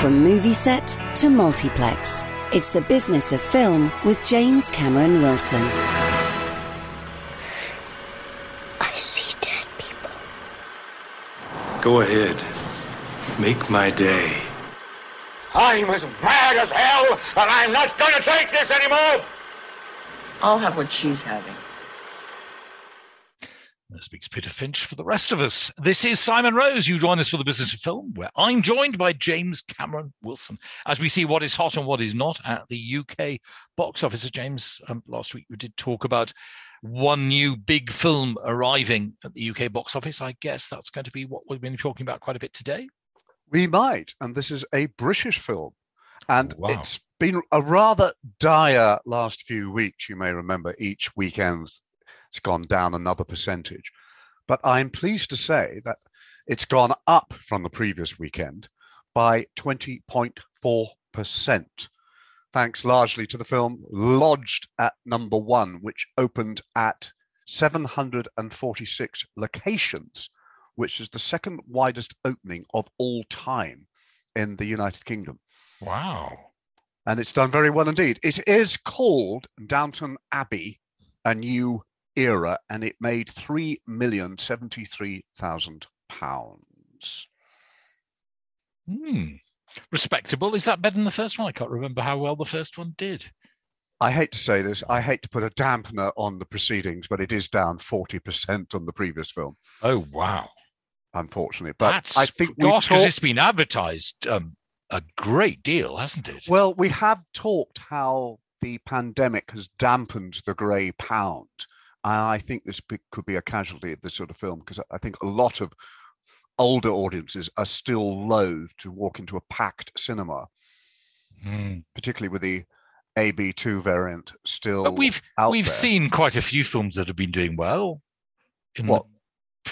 From movie set to multiplex, it's the business of film with James Cameron Wilson. I see dead people. Go ahead. Make my day. I'm as mad as hell, and I'm not gonna take this anymore! I'll have what she's having. That speaks Peter Finch for the rest of us. This is Simon Rose. You join us for the Business of Film, where I'm joined by James Cameron Wilson as we see what is hot and what is not at the UK box office. James, um, last week we did talk about one new big film arriving at the UK box office. I guess that's going to be what we've been talking about quite a bit today. We might, and this is a British film, and Wow. it's been a rather dire last few weeks. You may remember each weekend it's gone down another percentage, but I'm pleased to say that it's gone up from the previous weekend by 20.4 percent, thanks largely to the film Lodged at Number One, which opened at 746 locations which is the second widest opening of all time in the United Kingdom. Wow. And it's done very well indeed. It is called Downton Abbey, a new era, and it made three million seventy-three thousand pounds. Hmm. Respectable. Is that better than the first one? I can't remember how well the first one did. I hate to say this, I hate to put a dampener on the proceedings, but it is down 40% on the previous film, Oh, wow. unfortunately. But That's, I think we've gosh, because talked- it's been advertised um, a great deal, hasn't it? Well, we have talked how the pandemic has dampened the grey pound. I think this could be a casualty of this sort of film because I think a lot of older audiences are still loath to walk into a packed cinema, Hmm. particularly with the AB2 variant still. But we've we've there. seen quite a few films that have been doing well. In What,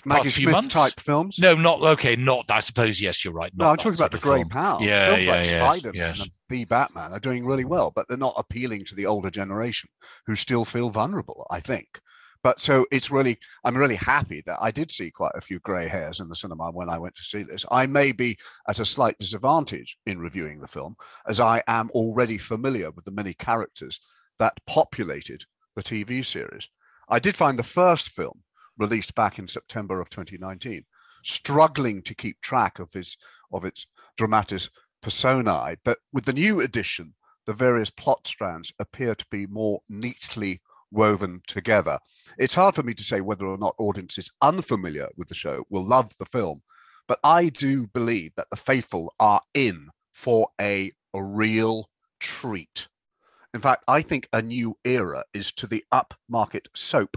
Maggie Smith months. type films. No, not okay. Not I suppose. Yes, you're right. No, I'm talking about the Grey. Pound. Yeah, Films yeah, like yes, Spider-Man yes. and The Batman are doing really well, but they're not appealing to the older generation who still feel vulnerable, I think. But so it's really, I'm really happy that I did see quite a few grey hairs in the cinema when I went to see this. I may be at a slight disadvantage in reviewing the film, as I am already familiar with the many characters that populated the TV series. I did find the first film, released back in September of 2019, struggling to keep track of his of its dramatis personae. But with the new edition, the various plot strands appear to be more neatly woven together. It's hard for me to say whether or not audiences unfamiliar with the show will love the film, but I do believe that the faithful are in for a, a real treat. In fact, I think a new era is to the upmarket soap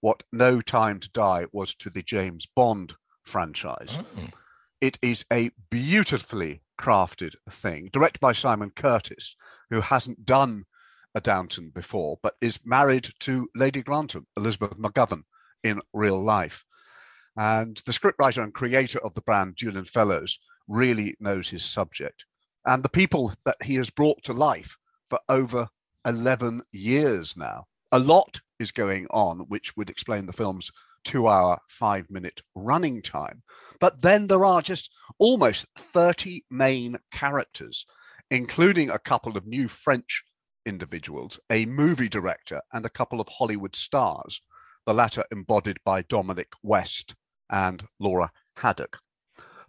what No Time to Die was to the James Bond franchise. Mm. It is a beautifully crafted thing, directed by Simon Curtis, who hasn't done a Downton before, but is married to Lady Grantham, Elizabeth McGovern, in real life. And the scriptwriter and creator of the brand, Julian Fellowes, really knows his subject. And the people that he has brought to life for over 11 years now. A lot is going on, which would explain the film's two hour, five minute running time. But then there are just almost 30 main characters, including a couple of new French individuals, a movie director, and a couple of Hollywood stars, the latter embodied by Dominic West and Laura Haddock.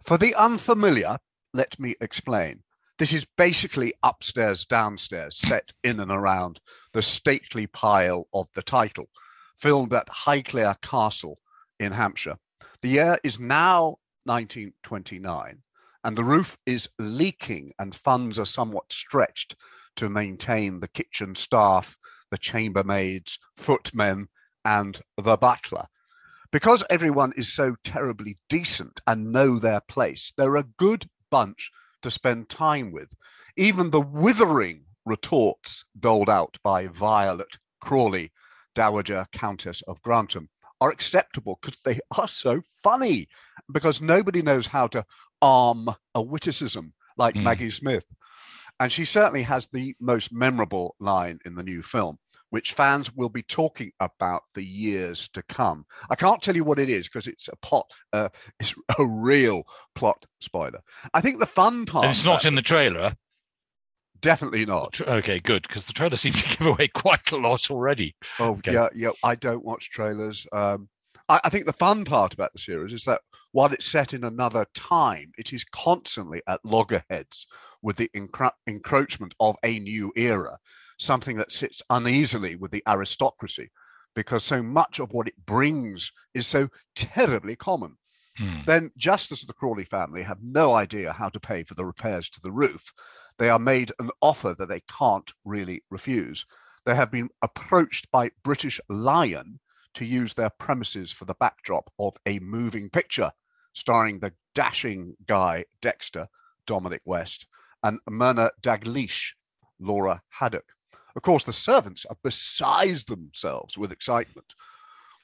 For the unfamiliar, let me explain. This is basically upstairs, downstairs, set in and around the stately pile of the title, filmed at Highclere Castle in Hampshire. The year is now 1929, and the roof is leaking, and funds are somewhat stretched to maintain the kitchen staff, the chambermaids, footmen, and the butler. because everyone is so terribly decent and know their place, they're a good bunch to spend time with. Even the withering retorts doled out by Violet Crawley, Dowager Countess of Grantham, are acceptable because they are so funny, because nobody knows how to arm a witticism like Mm. Maggie Smith. And she certainly has the most memorable line in the new film, which fans will be talking about for years to come. I can't tell you what it is because it's a plot, uh, it's a real plot spoiler. I think the fun part. And it's not in the trailer. Definitely not. Okay, good, because the trailer seems to give away quite a lot already. Oh Okay. yeah, yeah. I don't watch trailers. Um, I, I think the fun part about the series is that while it's set in another time, it is constantly at loggerheads with the encro- encroachment of a new era, something that sits uneasily with the aristocracy, because so much of what it brings is so terribly common. Hmm. Then, just as the Crawley family have no idea how to pay for the repairs to the roof, they are made an offer that they can't really refuse. They have been approached by British Lion to use their premises for the backdrop of a moving picture starring the dashing Guy Dexter, Dominic West, and Myrna Dalgleish, Laura Haddock. Of course, the servants are beside themselves with excitement,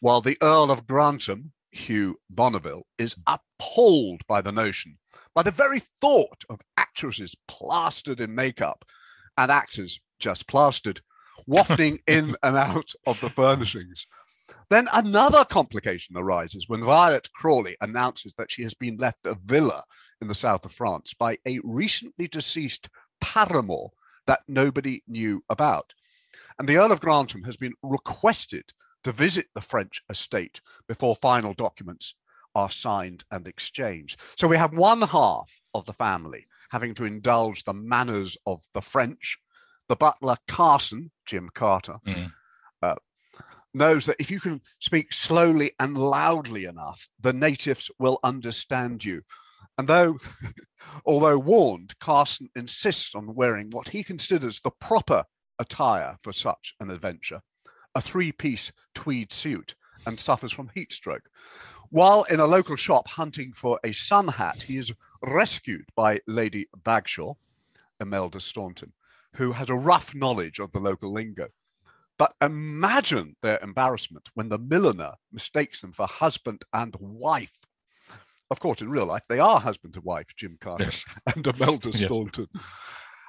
while the Earl of Grantham, Hugh Bonneville, is appalled by the notion, by the very thought of actresses plastered in makeup and actors just plastered, wafting in and out of the furnishings. Then another complication arises when Violet Crawley announces that she has been left a villa in the south of France by a recently deceased paramour that nobody knew about. And the Earl of Grantham has been requested to visit the French estate before final documents are signed and exchanged. So we have one half of the family having to indulge the manners of the French. The butler Carson, Jim Carter, Mm. Knows that if you can speak slowly and loudly enough, the natives will understand you. And though, although warned, Carson insists on wearing what he considers the proper attire for such an adventure a three piece tweed suit and suffers from heat stroke. While in a local shop hunting for a sun hat, he is rescued by Lady Bagshaw, Imelda Staunton, who has a rough knowledge of the local lingo. But imagine their embarrassment when the milliner mistakes them for husband and wife. Of course, in real life, they are husband and wife, Jim Carter Yes. and Imelda Yes. Staunton.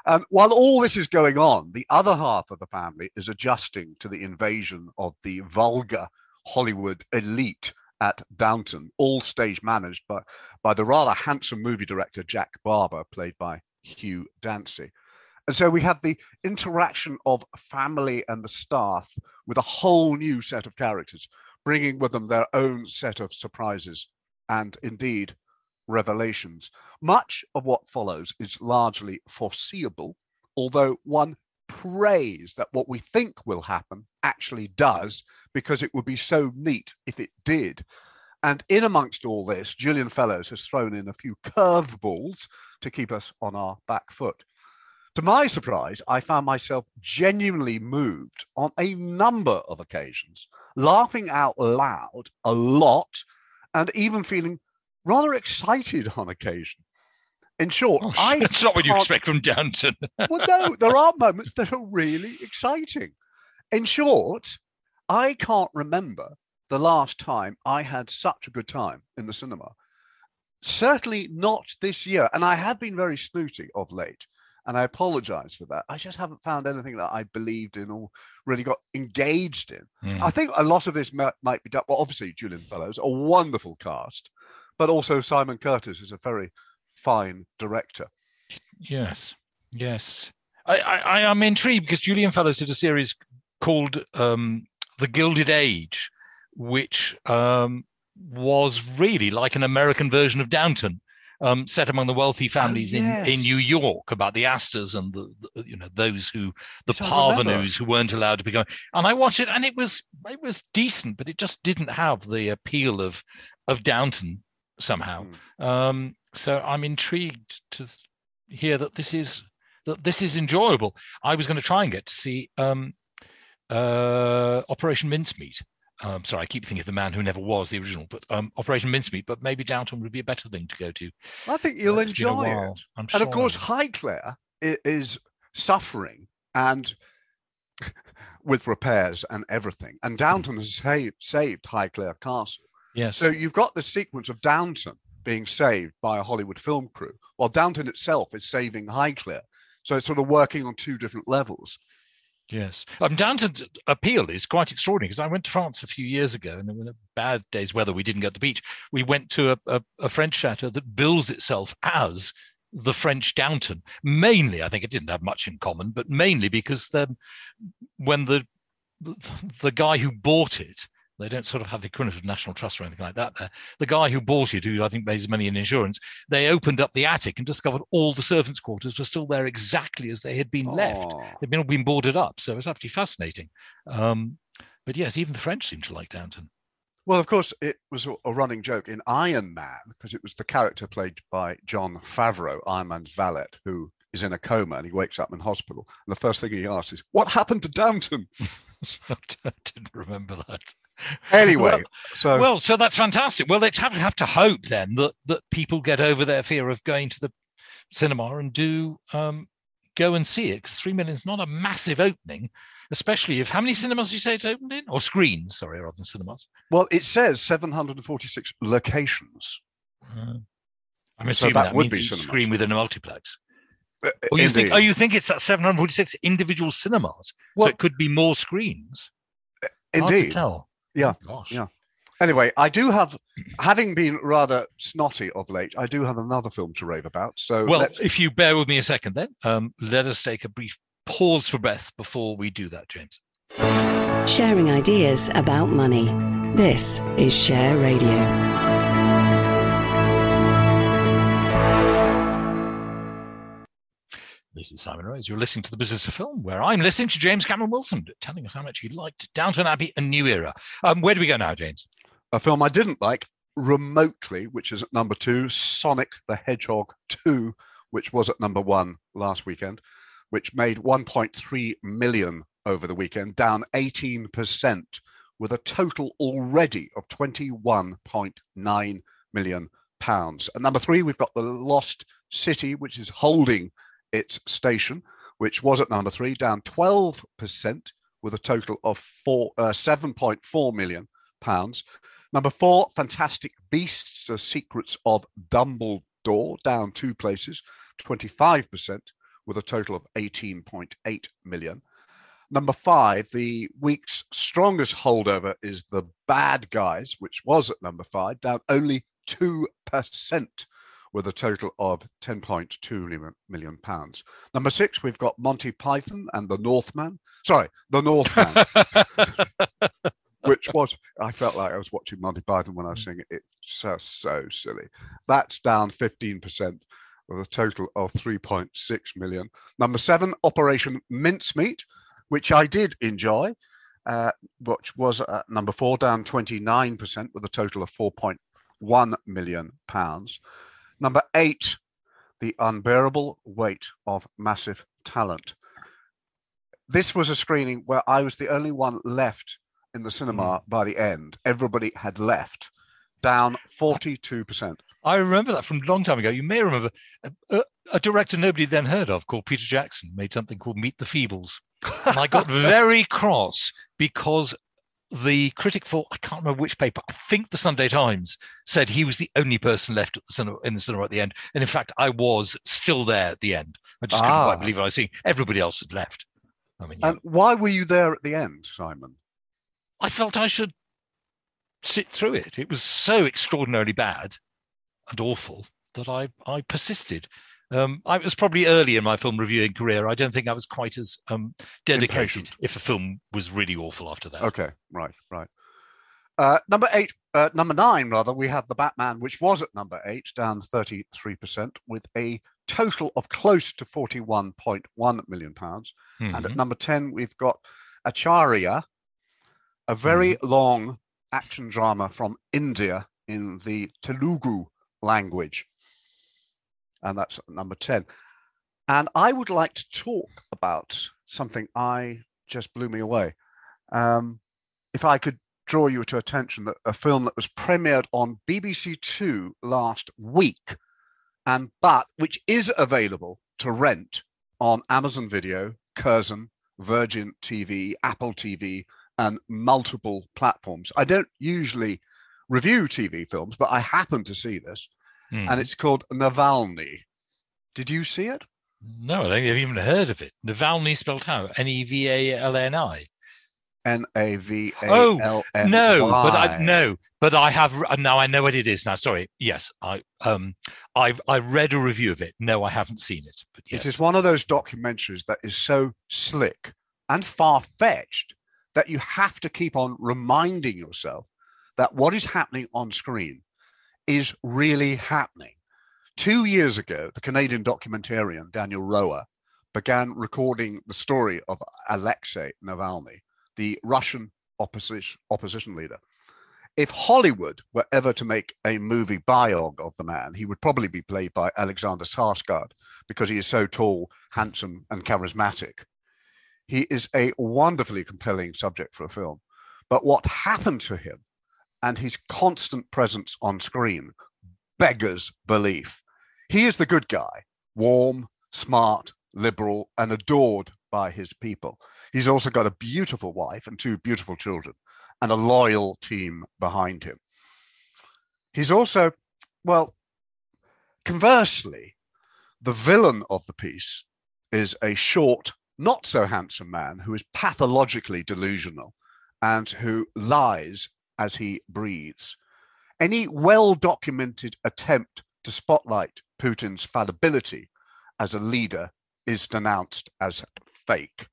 And while all this is going on, the other half of the family is adjusting to the invasion of the vulgar Hollywood elite at Downton, all stage managed by, by the rather handsome movie director Jack Barber, played by Hugh Dancy. And so we have the interaction of family and the staff with a whole new set of characters, bringing with them their own set of surprises and indeed revelations. Much of what follows is largely foreseeable, although one prays that what we think will happen actually does, because it would be so neat if it did. And in amongst all this, Julian Fellowes has thrown in a few curveballs to keep us on our back foot. To my surprise, I found myself genuinely moved on a number of occasions, laughing out loud a lot, and even feeling rather excited on occasion. In short, Oh, I that's not what you expect from Downton. well, no, there are moments that are really exciting. In short, I can't remember the last time I had such a good time in the cinema. Certainly not this year. And I have been very snooty of late. And I apologize for that. I just haven't found anything that I believed in or really got engaged in. Mm. I think a lot of this might, might be done. Well, obviously, Julian Fellowes, a wonderful cast, but also Simon Curtis is a very fine director. Yes, yes. I, I, am intrigued because Julian Fellowes did a series called um, The Gilded Age, which um, was really like an American version of Downton, um, set among the wealthy families in, in Oh. New York about the Astors and the, the you know those who the Yes, remember. parvenus who weren't allowed to be going. And I watched it, and it was it was decent, but it just didn't have the appeal of of Downton somehow. Hmm. Um, so I'm intrigued to hear that this is that this is enjoyable. I was going to try and get to see um, uh, Operation Mincemeat Um, sorry, I keep thinking of the man who never was the original, but um, Operation Mincemeat. But maybe Downton would be a better thing to go to. I think you'll Uh, it's been a enjoy it. I'm And of course, sure. Highclere is suffering and with repairs and everything. And Downton has saved, saved Highclere Castle. yes, So you've got the sequence of Downton being saved by a Hollywood film crew, while Downton itself is saving Highclere. So it's sort of working on two different levels. Yes. Um, Downton's appeal is quite extraordinary because I went to France a few years ago and in a bad day's weather, we didn't get to the beach. We went to a, a, a French chateau that bills itself as the French Downton. Mainly, I think it didn't have much in common, but mainly because then when the the guy who bought it, they don't sort of have the equivalent of National Trust or anything like that there. The guy who bought it, who I think pays money in insurance, they opened up the attic and discovered all the servants' quarters were still there exactly as they had been left they've been all been boarded up. So it's absolutely fascinating. Um, but yes, even the French seem to like Downton. Well, of course, it was a- a running joke in Iron Man because it was the character played by Jon Favreau, Iron Man's valet, who is in a coma and he wakes up in hospital. And the first thing he asks is, "What happened to Downton?" I didn't remember that. Anyway, Well- so well, so that's fantastic. Well, let's have, have to hope then that that people get over their fear of going to the cinema and do um, go and see it because three million is not a massive opening, especially if how many cinemas you say it's opened in or screens? Sorry, rather than cinemas. well, it says 746 locations. Uh, I'm So assuming that that, would means be screen within a multiplex. Uh, Oh, you think? Oh, you think it's that 746 individual cinemas? Well- so it could be more screens. Hard to Indeed. tell. Yeah, Oh, gosh. yeah. Anyway, I do have, having been rather snotty of late, I do have another film to rave about. So Well, let's- if you bear with me a second, then um, let us take a brief pause for breath before we do that, James. Sharing ideas about money. This is Share Radio. This is Simon Rose. You're listening to the Business of Film, where I'm listening to James Cameron Wilson telling us how much he liked Downton Abbey: A New Era. Um, where do we go now, James? a film I didn't like remotely, which is at number two, Sonic the Hedgehog 2, which was at number one last weekend, which made 1.3 million over the weekend, down 18%, with a total already of 21.9 million pounds. At number three, we've got The Lost City, which is holding its station, which was at number three, down 12%, with a total of four, uh, 7.4 million pounds. Number four, Fantastic Beasts: The Secrets of Dumbledore, down two places, 25%, with a total of 18.8 million. Number five, the week's strongest holdover is The Bad Guys, which was at number five, down only 2%, with a total of 10.2 million- million pounds. Number six, we've got Monty Python and The Northman. Sorry, The Northman which was I felt like I was watching Monty Python when I was seeing it. It's just so silly. That's down 15% with a total of 3.6 million. Number seven, Operation Mincemeat, which I did enjoy, uh, which was at number four, down 29% with a total of 4.1 million pounds. Number eight, The Unbearable Weight of Massive Talent. This was a screening where I was the only one left in the cinema hmm. by the end. Everybody had left, down 42%. I remember that from a long time ago. You may remember a, a, a director nobody then heard of called Peter Jackson made something called Meet the Feebles. And I got very cross because the critic for I can't remember which paper, I think the Sunday Times, said he was the only person left at the cinema in the cinema at the end. And in fact, I was still there at the end. I just couldn't Ah. quite believe what I was seeing. Everybody else had left. I mean, yeah. And why were you there at the end, Simon? I felt I should sit through it. It was so extraordinarily bad and awful that I I persisted. Um, I was probably early in my film reviewing career. I don't think I was quite as um, dedicated Impatient. if a film was really awful after that. Okay, right, right. Uh, number eight, uh, number nine, rather, we have The Batman, which was at number eight, down 33%, with a total of close to 41.1 million pounds. And at Mhm. number 10, we've got Acharya, a very long action drama from India in the Telugu language. And that's number 10. And I would like to talk about something I just blew me away. Um, if I could draw you to attention that a film that was premiered on BBC Two last week, and but which is available to rent on Amazon Video, Curzon, Virgin TV, Apple TV, and multiple platforms. I don't usually review TV films, but I happen to see this, Hmm. and it's called Navalny. Did you see it? No, I don't think I've even heard of it. Navalny spelled how? N E V A L N I. N A V A Oh, No, but I no, but I have uh, now. I know what it is now. Sorry. Yes, I um, I've I read a review of it. No, I haven't seen it. But yes. It is one of those documentaries that is so slick and far fetched that you have to keep on reminding yourself that what is happening on screen is really happening. Two years ago, the Canadian documentarian Daniel Roher began recording the story of Alexei Navalny, the Russian opposition, opposition leader. If Hollywood were ever to make a movie biog of the man, he would probably be played by Alexander Skarsgård because he is so tall, handsome, and charismatic. He is a wonderfully compelling subject for a film. But what happened to him and his constant presence on screen beggars belief. He is the good guy, warm, smart, liberal, and adored by his people. He's also got a beautiful wife and two beautiful children and a loyal team behind him. He's also, well, conversely, the villain of the piece is a short, not so handsome man who is pathologically delusional and who lies as he breathes. Any well documented attempt to spotlight Putin's fallibility as a leader is denounced as fake.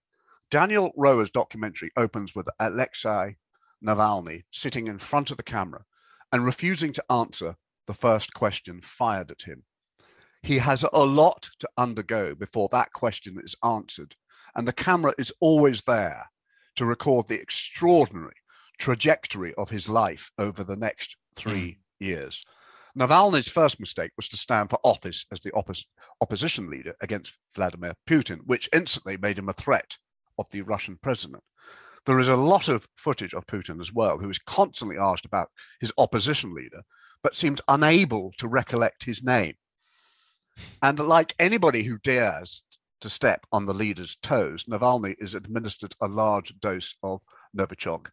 Daniel Roher's documentary opens with Alexei Navalny sitting in front of the camera and refusing to answer the first question fired at him. He has a lot to undergo before that question is answered, and the camera is always there to record the extraordinary trajectory of his life over the next three hmm. years. Navalny's first mistake was to stand for office as the oppos- opposition leader against Vladimir Putin, which instantly made him a threat of the Russian president. There is a lot of footage of Putin as well, who is constantly asked about his opposition leader, but seems unable to recollect his name. And like anybody who dares to step on the leader's toes, Navalny is administered a large dose of Novichok.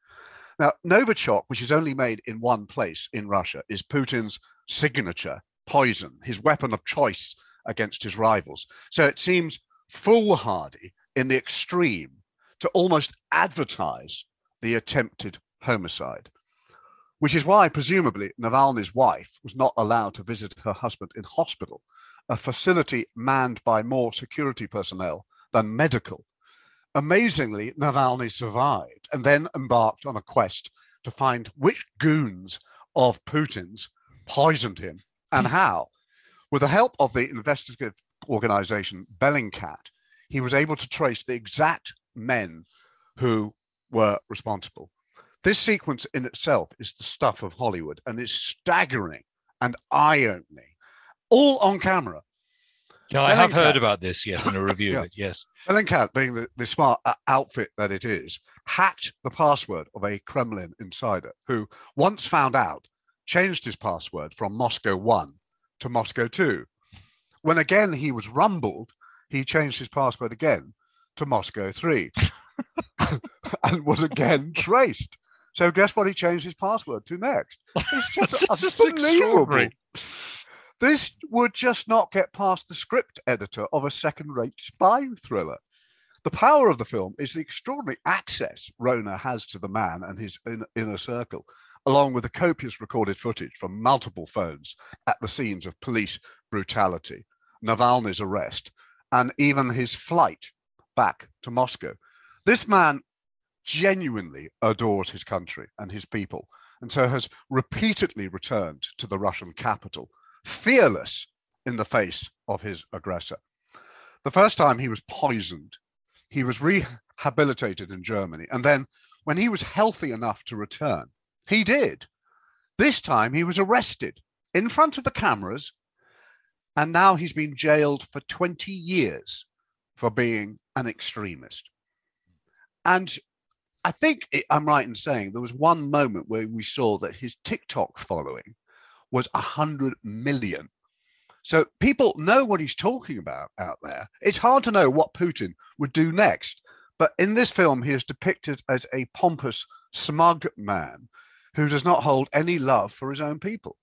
Now, Novichok, which is only made in one place in Russia, is Putin's signature poison, his weapon of choice against his rivals. So it seems foolhardy in the extreme to almost advertise the attempted homicide, which is why, presumably, Navalny's wife was not allowed to visit her husband in hospital, a facility manned by more security personnel than medical. Amazingly, Navalny survived and then embarked on a quest to find which goons of Putin's poisoned him and hmm. how. With the help of the investigative organization Bellingcat, he was able to trace the exact men who were responsible. This sequence in itself is the stuff of Hollywood and is staggering and eye opening, all on camera. Yeah, I have heard about this. Yes, in a review Yeah. Yes. Bellingcat, being the, the smart outfit that it is, hacked the password of a Kremlin insider who, once found out, changed his password from Moscow 1 to Moscow 2. When again he was rumbled, he changed his password again to Moscow 3 and was again traced. So, guess what he changed his password to next? It's just is unbelievable. This would just not get past the script editor of a second rate spy thriller. The power of the film is the extraordinary access Rona has to the man and his in- inner circle, along with the copious recorded footage from multiple phones at the scenes of police brutality, Navalny's arrest, and even his flight back to Moscow. This man genuinely adores his country and his people, and so has repeatedly returned to the Russian capital, fearless in the face of his aggressor. The first time he was poisoned, he was rehabilitated in Germany, and then when he was healthy enough to return, he did. This time he was arrested in front of the cameras, and now he's been jailed for 20 years for being an extremist. And I think I'm right in saying there was one moment where we saw that his TikTok following was 100 million. So people know what he's talking about out there. It's hard to know what Putin would do next. But in this film, he is depicted as a pompous, smug man who does not hold any love for his own people.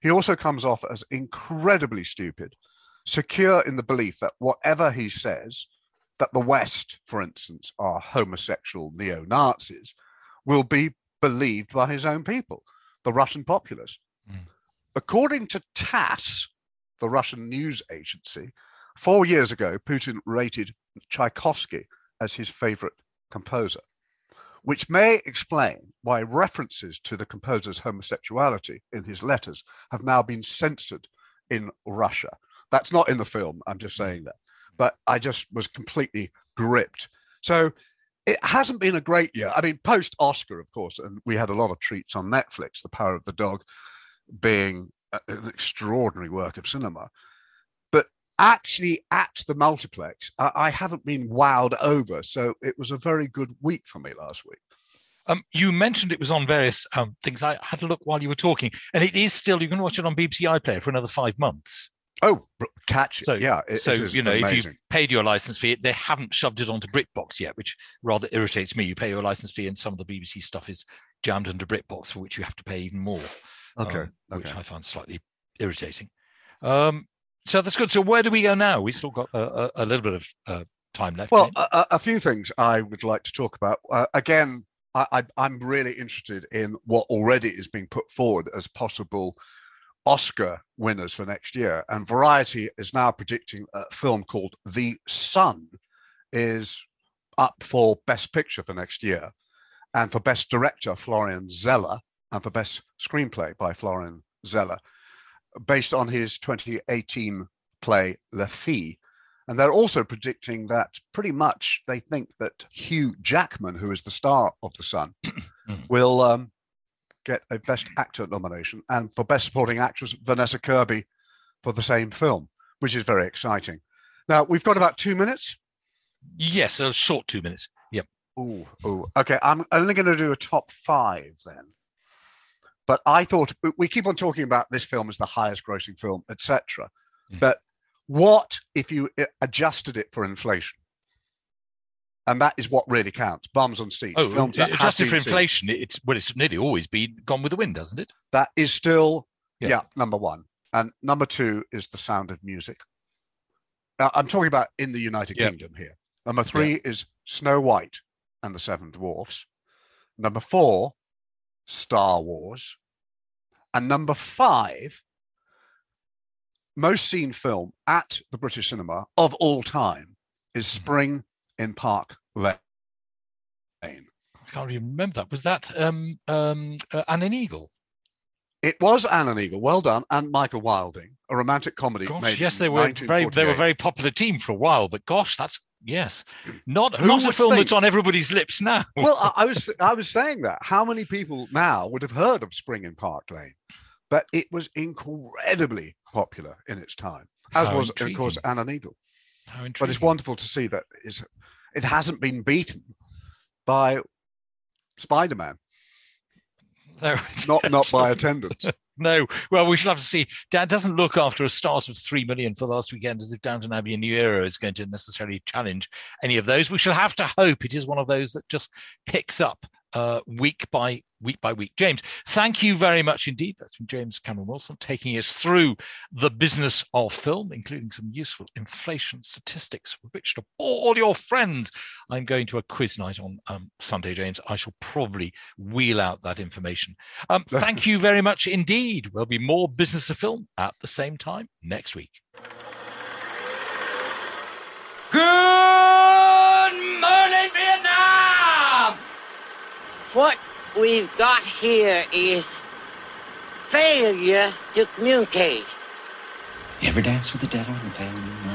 He also comes off as incredibly stupid, secure in the belief that whatever he says, that the West, for instance, are homosexual neo Nazis, will be believed by his own people, the Russian populace. According to TASS, the Russian news agency, four years ago, Putin rated Tchaikovsky as his favorite composer, which may explain why references to the composer's homosexuality in his letters have now been censored in Russia. That's not in the film, I'm just saying that. But I just was completely gripped. So it hasn't been a great year. I mean, post Oscar, of course, and we had a lot of treats on Netflix, The Power of the Dog being an extraordinary work of cinema. But actually, at the multiplex, I, I haven't been wowed over. So it was a very good week for me last week. Um, you mentioned it was on various um, things. I had a look while you were talking, and it is still. You can watch it on BBC iPlayer for another five months. Oh, catch! It. So, yeah. It, so you know, amazing. if you paid your license fee, they haven't shoved it onto BritBox yet, which rather irritates me. You pay your license fee, and some of the BBC stuff is jammed into BritBox, for which you have to pay even more. Okay. Um, okay. Which I find slightly irritating. Um, so that's good. So where do we go now? We still got a, a, a little bit of uh, time left. Well, a, a, few things I would like to talk about. Uh, again, I, am really interested in what already is being put forward as possible Oscar winners for next year. And Variety is now predicting a film called The Son is up for Best Picture for next year. And for Best Director, Florian Zeller, and for Best Screenplay by Florian Zeller, based on his 2018 play Le Fils. And they're also predicting that pretty much they think that Hugh Jackman, who is the star of The Son, will um, get a Best Actor nomination, and for Best Supporting Actress, Vanessa Kirby for the same film, which is very exciting. Now, we've got about two minutes. Yes, a short two minutes. Yep. Oh, oh. Okay, I'm only going to do a top five then. But I thought we keep on talking about this film as the highest grossing film, etc. Mm. But what if you uh, adjusted it for inflation? And that is what really counts. Bums on seats. Oh, films adjusted for inflation, seen. it's well, it's nearly always been Gone with the Wind, doesn't it? That is still, yeah, yeah number one. And number two is The Sound of Music. Now, I'm talking about in the United Kingdom here. Number three is Snow White and the Seven Dwarfs. Number four Star Wars. And number five, most seen film at the British cinema of all time is mm-hmm. Spring in Park Lane. I can't even remember that. Was that um, um, uh, Anna Neagle? It was Anna Neagle. Well done, and Michael Wilding, a romantic comedy. Gosh, yes, they were very they were a very popular team for a while. But gosh, that's Yes, not Who not a film think? that's on everybody's lips now. well, I, I, was I was saying that. How many people now would have heard of Spring in Park Lane? But it was incredibly popular in its time, as How was intriguing. of course Anna Neagle. But it's wonderful to see that it hasn't been beaten by Spider Man. No, not not by attendance. no. Well, we shall have to see. Dan doesn't look after a start of three million for last weekend as if Downton Abbey and New Era is going to necessarily challenge any of those. We shall have to hope it is one of those that just picks up uh, week by week by week. James, thank you very much indeed. That's been James Cameron Wilson taking us through the business of film, including some useful inflation statistics which to bore all your friends. I'm going to a quiz night on um, Sunday, James. I shall probably wheel out that information. Um, thank you very much indeed. There'll be more business of film at the same time next week. What we've got here is failure to communicate. You ever dance with the devil in the pale moonlight?